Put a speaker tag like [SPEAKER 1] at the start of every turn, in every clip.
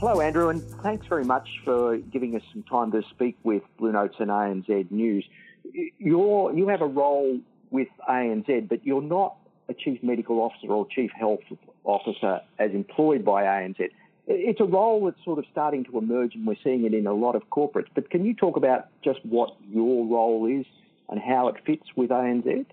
[SPEAKER 1] Hello, Andrew, and thanks very much for giving us some time to speak with Blue Notes and ANZ News. You're, you have a role with ANZ, but you're not a chief medical officer or chief health officer as employed by ANZ. It's a role that's sort of starting to emerge, and we're seeing it in a lot of corporates. But can you talk about just what your role is and how it fits with ANZ?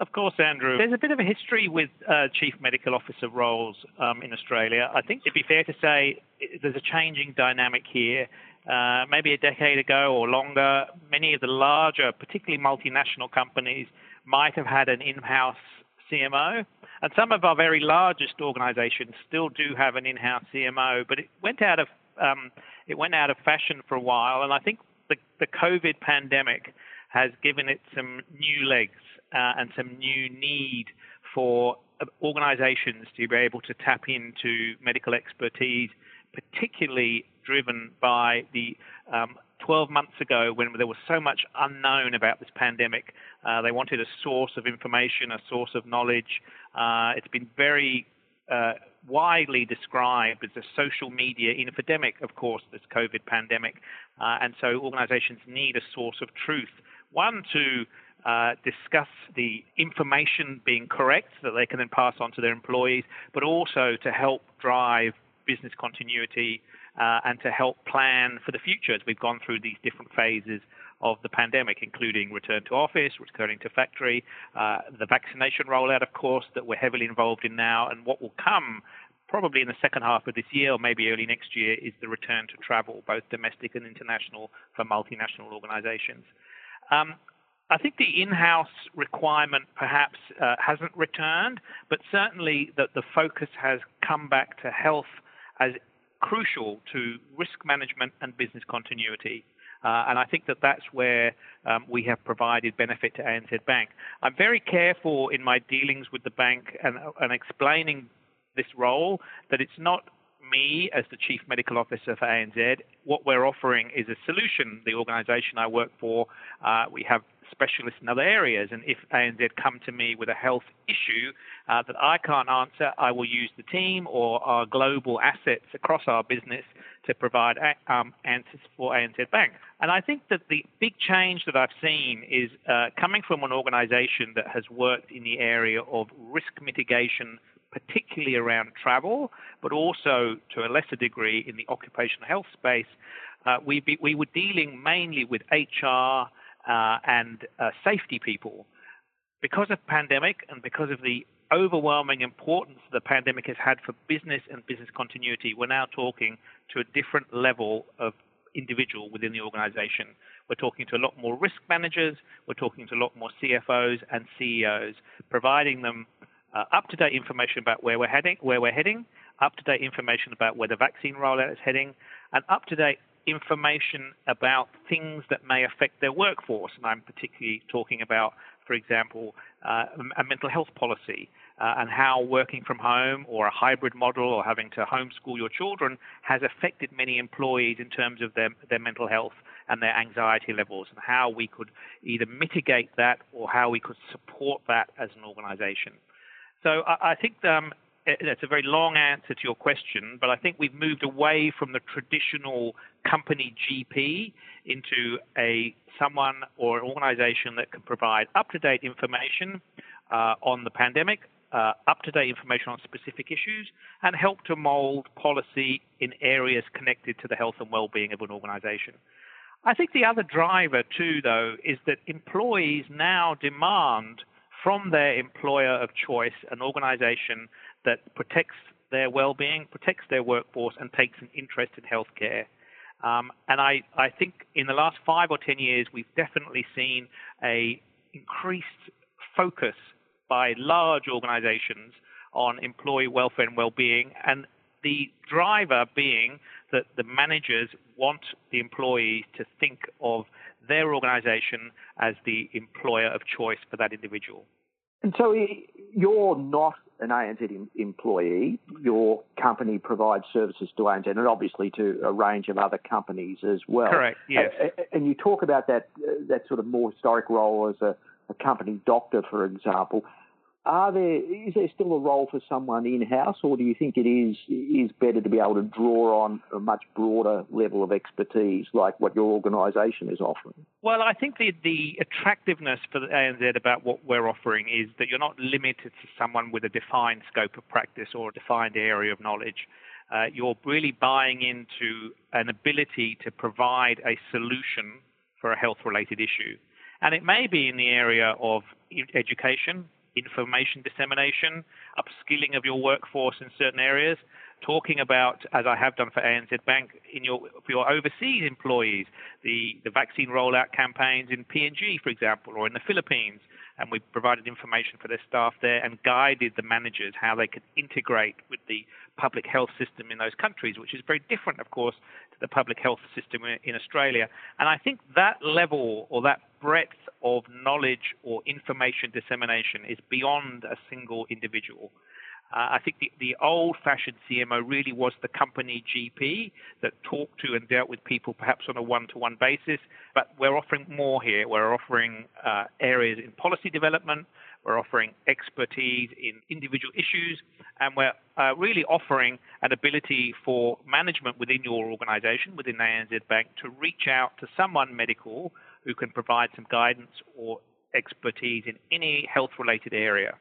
[SPEAKER 2] Of course, Andrew. There's a bit of a history with uh, chief medical officer roles um, in Australia. I think it'd be fair to say there's a changing dynamic here. Uh, maybe a decade ago or longer, many of the larger, particularly multinational companies, might have had an in-house CMO. And some of our very largest organizations still do have an in-house CMO, but it went out of um, it went out of fashion for a while. And I think the, the COVID pandemic has given it some new legs uh, and some new need for organizations to be able to tap into medical expertise, particularly driven by the um, 12 months ago when there was so much unknown about this pandemic. Uh, they wanted a source of information, a source of knowledge. Uh, it's been very uh, widely described as a social media infodemic, of course, this COVID pandemic. Uh, and so organizations need a source of truth. One, to uh, discuss the information being correct that they can then pass on to their employees, but also to help drive business continuity uh, and to help plan for the future as we've gone through these different phases of the pandemic, including return to office, returning to factory, uh, the vaccination rollout, of course, that we're heavily involved in now, and what will come probably in the second half of this year or maybe early next year is the return to travel, both domestic and international, for multinational organizations. Um, I think the in-house requirement perhaps uh, hasn't returned, but certainly that the focus has come back to health as crucial to risk management and business continuity. Uh, and I think that that's where um, we have provided benefit to ANZ Bank. I'm very careful in my dealings with the bank and, and explaining this role that it's not me as the Chief Medical Officer for ANZ. What we're offering is a solution. The organisation I work for, uh, we have specialists in other areas. And if ANZ come to me with a health issue uh, that I can't answer, I will use the team or our global assets across our business to provide um, answers for ANZ Bank. And I think that the big change that I've seen is uh, coming from an organization that has worked in the area of risk mitigation particularly around travel, but also to a lesser degree in the occupational health space. Uh, we, be, we were dealing mainly with HR uh, and uh, safety people. Because of pandemic and because of the overwhelming importance the pandemic has had for business and business continuity, we're now talking to a different level of individual within the organization. We're talking to a lot more risk managers, we're talking to a lot more CFOs and CEOs, providing them uh, up-to-date information about where we're heading, where we're heading, up-to-date information about where the vaccine rollout is heading, and up-to-date information about things that may affect their workforce. And I'm particularly talking about, for example, uh, a mental health policy uh, and how working from home or a hybrid model or having to homeschool your children has affected many employees in terms of their, their mental health and their anxiety levels and how we could either mitigate that or how we could support that as an organization. So I, I think um, it's a very long answer to your question, but I think we've moved away from the traditional company GP into a someone or an organization that can provide up-to-date information uh, on the pandemic, uh, up-to-date information on specific issues, and help to mold policy in areas connected to the health and well-being of an organization. I think the other driver too, though, is that employees now demand from their employer of choice an organization that protects their well-being, protects their workforce, and takes an interest in healthcare. Um, and I, I think in the last five or ten years, we've definitely seen a increased focus by large organizations on employee welfare and well-being, and the driver being that the managers want the employees to think of their organization as the employer of choice for that individual.
[SPEAKER 1] And so you're not an ANZ employee. Your company provides services to ANZ and obviously to a range of other companies as well.
[SPEAKER 2] Correct. Yes.
[SPEAKER 1] And you talk about that uh, that sort of more historic role as a, a company doctor, for example. Are there is there still a role for someone in house, or do you think it is is better to be able to draw on a much broader level of expertise, like what your organisation is offering?
[SPEAKER 2] Well, I think the the attractiveness for the ANZ about what we're offering is that you're not limited to someone with a defined scope of practice or a defined area of knowledge. Uh, you're really buying into an ability to provide a solution for a health-related issue. And it may be in the area of education, information dissemination, upskilling of your workforce in certain areas, talking about, as I have done for ANZ Bank, in your for your overseas employees, the, the vaccine rollout campaigns in PNG, for example, or in the Philippines, and we provided information for their staff there and guided the managers how they could integrate with the public health system in those countries, which is very different, of course, to the public health system in Australia. And I think that level or that breadth of knowledge or information dissemination is beyond a single individual. Uh, I think the, the old fashioned CMO really was the company GP that talked to and dealt with people perhaps on a one to one basis. But we're offering more here. We're offering uh, areas in policy development, we're offering expertise in individual issues, and we're uh, really offering an ability for management within your organization, within ANZ Bank, to reach out to someone medical who can provide some guidance or expertise in any health related area.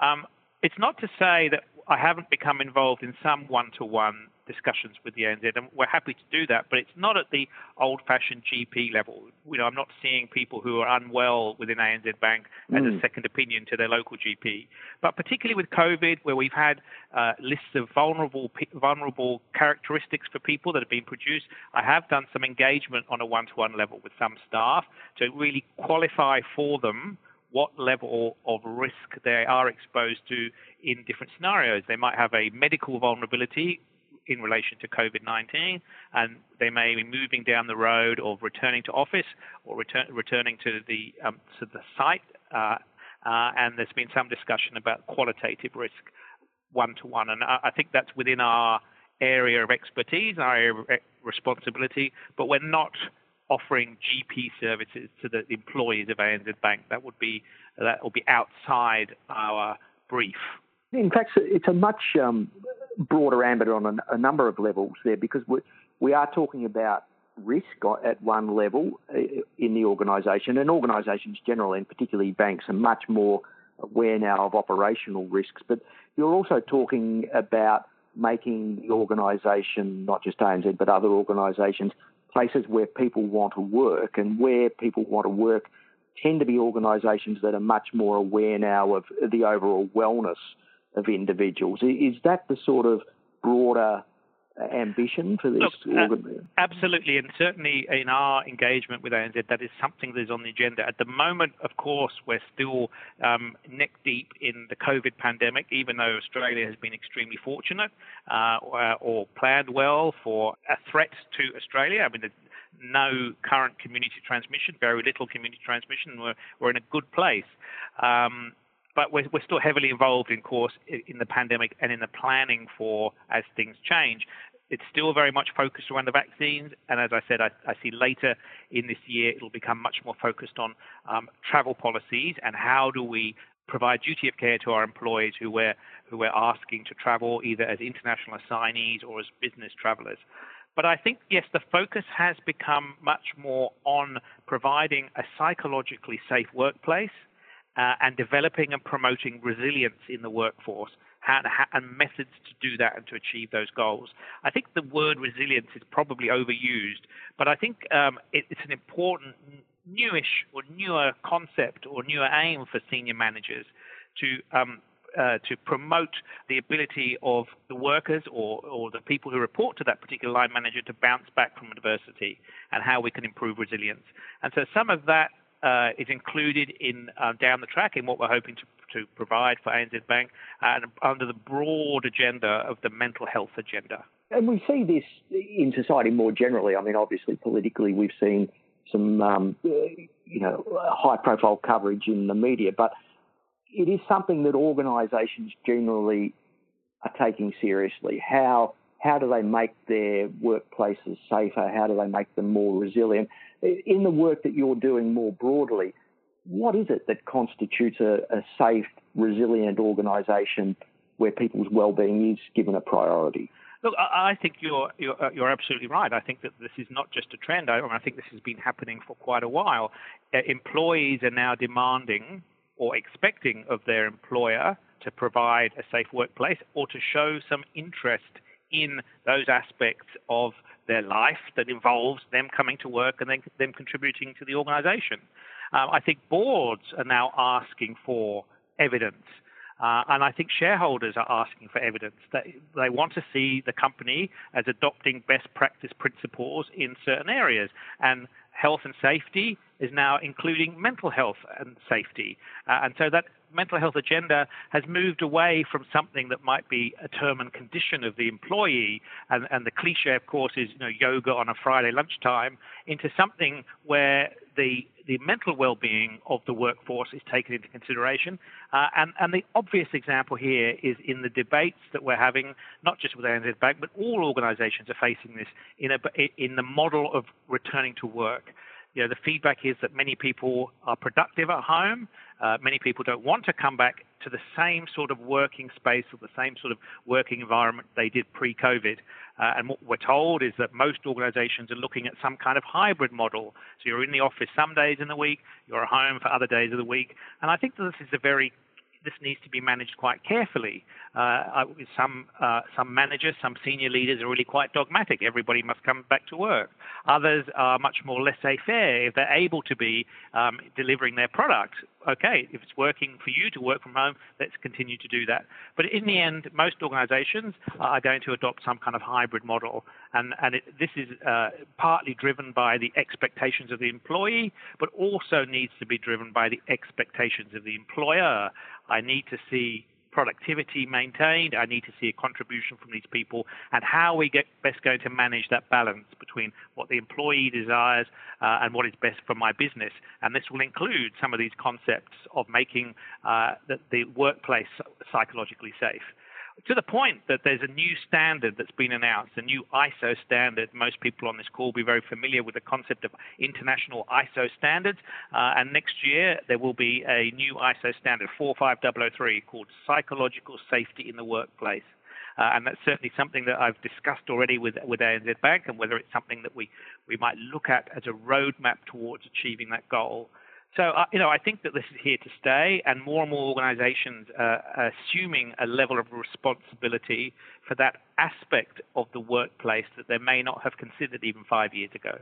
[SPEAKER 2] Um, it's not to say that I haven't become involved in some one to one discussions with the ANZ, and we're happy to do that, but it's not at the old fashioned GP level. You know, I'm not seeing people who are unwell within ANZ Bank as mm. a second opinion to their local GP. But particularly with COVID, where we've had uh, lists of vulnerable vulnerable characteristics for people that have been produced, I have done some engagement on a one to one level with some staff to really qualify for them what level of risk they are exposed to in different scenarios. They might have a medical vulnerability in relation to COVID 19, and they may be moving down the road or returning to office or return, returning to the, um, to the site. Uh, uh, and there's been some discussion about qualitative risk one to one. And I, I think that's within our area of expertise, our area of responsibility, but we're not offering GP services to the employees of ANZ Bank. That would be that would be outside our brief.
[SPEAKER 1] In fact, it's a much um, broader ambit on a, a, number of levels there because we, we are talking about risk at one level uh, in the organisation, and organisations generally, and particularly banks, are much more aware now of operational risks. But you're also talking about making the organisation, not just ANZ, but other organisations, places where people want to work, and where people want to work tend to be organisations that are much more aware now of the overall wellness of individuals. Is that the sort of broader ambition for this
[SPEAKER 2] Look, uh, absolutely, and certainly in our engagement with ANZ, that is something that is on the agenda. At the moment, of course, we're still um, neck deep in the COVID pandemic, even though Australia has been extremely fortunate uh, or, or, planned well for a threat to Australia. I mean, no current community transmission, very little community transmission. We're, we're in a good place. Um, but we're, we're still heavily involved, in course, in the pandemic and in the planning for as things change. It's still very much focused around the vaccines, and as I said, I, I see later in this year it'll become much more focused on um, travel policies and how do we provide duty of care to our employees who we're who we're asking to travel either as international assignees or as business travelers. But I think, yes, the focus has become much more on providing a psychologically safe workplace uh, and developing and promoting resilience in the workforce and, and, methods to do that and to achieve those goals. I think the word resilience is probably overused, but I think um, it, it's an important newish or newer concept or newer aim for senior managers to um, uh, to promote the ability of the workers or, or the people who report to that particular line manager to bounce back from adversity and how we can improve resilience. And so some of that uh, is included in uh, down the track in what we're hoping to, to provide for ANZ Bank and under the broad agenda of the mental health agenda.
[SPEAKER 1] And we see this in society more generally. I mean, obviously, politically, we've seen some, um, you know, high-profile coverage in the media, but it is something that organisations generally are taking seriously. How how do they make their workplaces safer? How do they make them more resilient? In the work that you're doing more broadly, what is it that constitutes a, a safe, resilient organisation where people's well-being is given a priority?
[SPEAKER 2] Look, I think you're, you're, uh, you're absolutely right. I think that this is not just a trend. I, I think this has been happening for quite a while. Uh, employees are now demanding or expecting of their employer to provide a safe workplace or to show some interest in those aspects of their life that involves them coming to work and then them contributing to the organization. Um, I think boards are now asking for evidence. Uh, and I think shareholders are asking for evidence that they want to see the company as adopting best practice principles in certain areas. And health and safety is now including mental health and safety. Uh, and so that mental health agenda has moved away from something that might be a term and condition of the employee, and, and the cliche, of course, is you know yoga on a Friday lunchtime, into something where the the mental well-being of the workforce is taken into consideration. Uh, and, and the obvious example here is in the debates that we're having, not just with ANZ Bank, but all organisations are facing this in, a, in the model of returning to work. You know, the feedback is that many people are productive at home. Uh, many people don't want to come back to the same sort of working space or the same sort of working environment they did pre-COVID. Uh, and what we're told is that most organizations are looking at some kind of hybrid model. So you're in the office some days in the week, you're at home for other days of the week. And I think that this is a very this needs to be managed quite carefully. Uh, some uh, some managers, some senior leaders are really quite dogmatic. Everybody must come back to work. Others are much more laissez-faire. If they're able to be um, delivering their product, okay. If it's working for you to work from home, let's continue to do that. But in the end, most organisations are going to adopt some kind of hybrid model, and and it, this is uh, partly driven by the expectations of the employee, but also needs to be driven by the expectations of the employer. I need to see productivity maintained. I need to see a contribution from these people and how we get best going to manage that balance between what the employee desires uh, and what is best for my business. And this will include some of these concepts of making uh, the, the workplace psychologically safe to the point that there's a new standard that's been announced, a new ISO standard. Most people on this call will be very familiar with the concept of international ISO standards. Uh, and next year, there will be a new ISO standard, 45003, called Psychological Safety in the Workplace. Uh, and that's certainly something that I've discussed already with, with ANZ Bank and whether it's something that we, we might look at as a roadmap towards achieving that goal. So, uh, you know, I think that this is here to stay, and more and more organisations uh, are assuming a level of responsibility for that aspect of the workplace that they may not have considered even five years ago.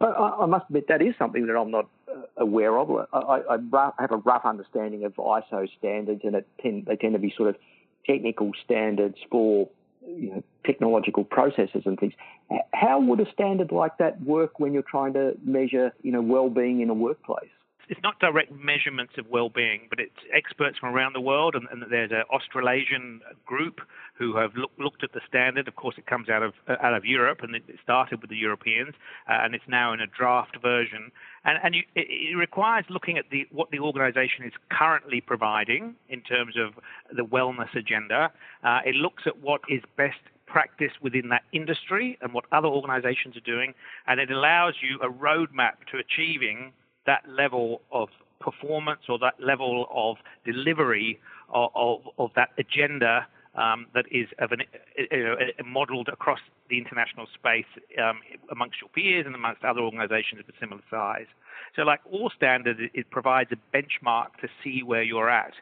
[SPEAKER 1] I, I must admit that is something that I'm not uh, aware of. I, I, I, have a rough understanding of ISO standards, and tend, they tend to be sort of technical standards for you know, technological processes and things. How would a standard like that work when you're trying to measure, you know, well-being in a workplace?
[SPEAKER 2] It's not direct measurements of well-being, but it's experts from around the world, and, and there's an Australasian group who have look, looked at the standard. Of course, it comes out of out of Europe, and it started with the Europeans, uh, and it's now in a draft version. And, and you, it, it, requires looking at the, what the organisation is currently providing in terms of the wellness agenda. Uh, it looks at what is best practice within that industry and what other organizations are doing, and it allows you a roadmap to achieving that level of performance or that level of delivery of, of, of that agenda um, that is an, know, modeled across the international space um, amongst your peers and amongst other organizations of a similar size. So, like all standards, it, provides a benchmark to see where you're at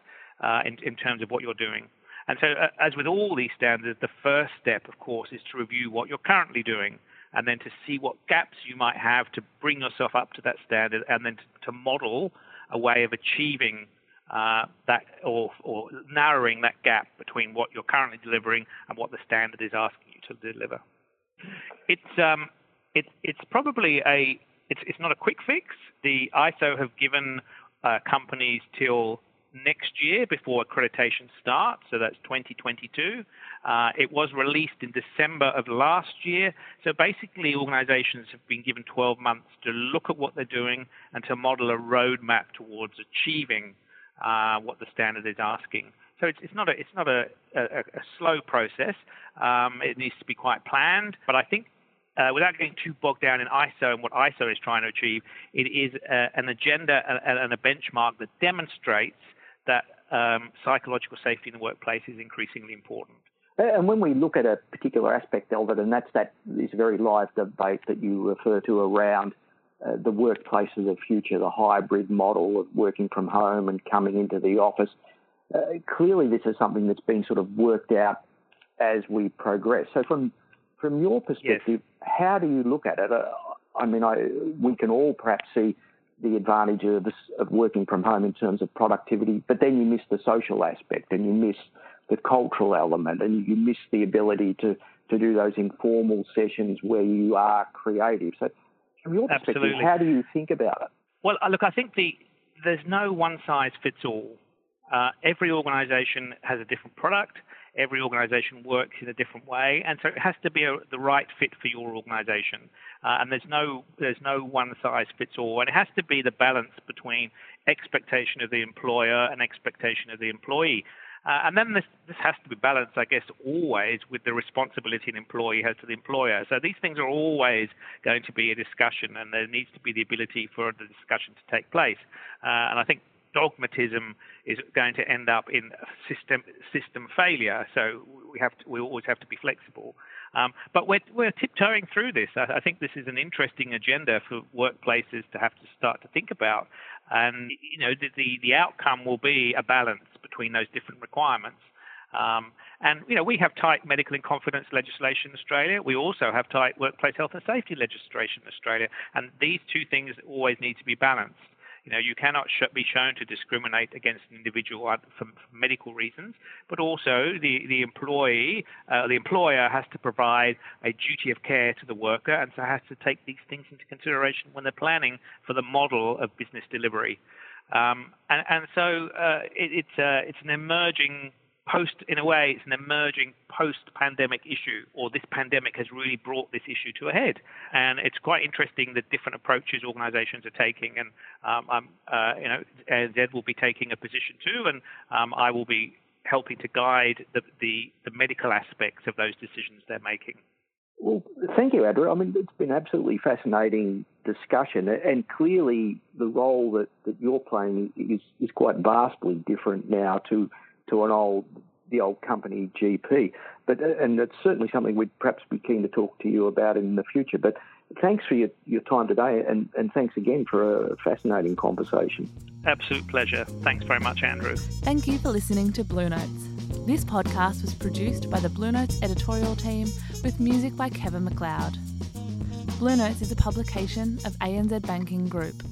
[SPEAKER 2] uh, in, in terms of what you're doing. And so, uh, as with all these standards, the first step, of course, is to review what you're currently doing and then to see what gaps you might have to bring yourself up to that standard, and then to, to model a way of achieving uh, that or, or, narrowing that gap between what you're currently delivering and what the standard is asking you to deliver. It's um, it, it's probably a it's, it's not a quick fix. The ISO have given uh, companies till next year before accreditation starts, so that's 2022. Uh, it was released in December of last year. So basically, organizations have been given 12 months to look at what they're doing and to model a roadmap towards achieving uh, what the standard is asking. So it's, it's not a it's not a, a, a slow process. Um, it needs to be quite planned, but I think uh, without getting too bogged down in ISO and what ISO is trying to achieve, it is uh, an agenda and, and, a benchmark that demonstrates that um, psychological safety in the workplace is increasingly important.
[SPEAKER 1] And when we look at a particular aspect of it, and that's that this very live debate that you refer to around uh, the workplace of the future, the hybrid model of working from home and coming into the office, uh, clearly this is something that's been sort of worked out as we progress. So from from your perspective, yes. how do you look at it? Uh, I mean, I, we can all perhaps see the advantage of, of working from home in terms of productivity, but then you miss the social aspect and you miss the cultural element and you miss the ability to, to do those informal sessions where you are creative. So, from your perspective,
[SPEAKER 2] Absolutely.
[SPEAKER 1] how do you think about it?
[SPEAKER 2] Well, uh, look, I think the there's no one size fits all. Uh, every organisation has a different product. Every organisation works in a different way, and so it has to be a, the right fit for your organisation. Uh, and there's no there's no one size fits all, and it has to be the balance between expectation of the employer and expectation of the employee. Uh, and then this, this has to be balanced, I guess, always with the responsibility an employee has to the employer. So these things are always going to be a discussion, and there needs to be the ability for the discussion to take place. Uh, and I think dogmatism is going to end up in system system failure. So we have to, we always have to be flexible. Um, but we're, we're tiptoeing through this. I, I, think this is an interesting agenda for workplaces to have to start to think about. And you know, the, the, the outcome will be a balance between those different requirements. Um, and you know, we have tight medical and confidence legislation in Australia. We also have tight workplace health and safety legislation in Australia, and these two things always need to be balanced. You know, you cannot be shown to discriminate against an individual for, for medical reasons, but also the the employee, uh, the employer has to provide a duty of care to the worker, and so has to take these things into consideration when they're planning for the model of business delivery. Um, and, and, so uh, it, it's uh, it's an emerging post, in a way, it's an emerging post-pandemic issue, or this pandemic has really brought this issue to a head. And it's quite interesting the different approaches organisations are taking, and um, uh, you know, ANZ will be taking a position too, and um, I will be helping to guide the, the, the medical aspects of those decisions they're making.
[SPEAKER 1] Well, thank you, Andrew. I mean, it's been absolutely fascinating discussion, and clearly the role that, that you're playing is, is quite vastly different now to to an old the old company GP. But uh, and it's certainly something we'd perhaps be keen to talk to you about in the future. But thanks for your, your time today, and, and thanks again for a fascinating conversation.
[SPEAKER 2] Absolute pleasure. Thanks very much, Andrew.
[SPEAKER 3] Thank you for listening to Blue Notes. This podcast was produced by the Blue Notes editorial team with music by Kevin MacLeod. Blue Notes is a publication of ANZ Banking Group.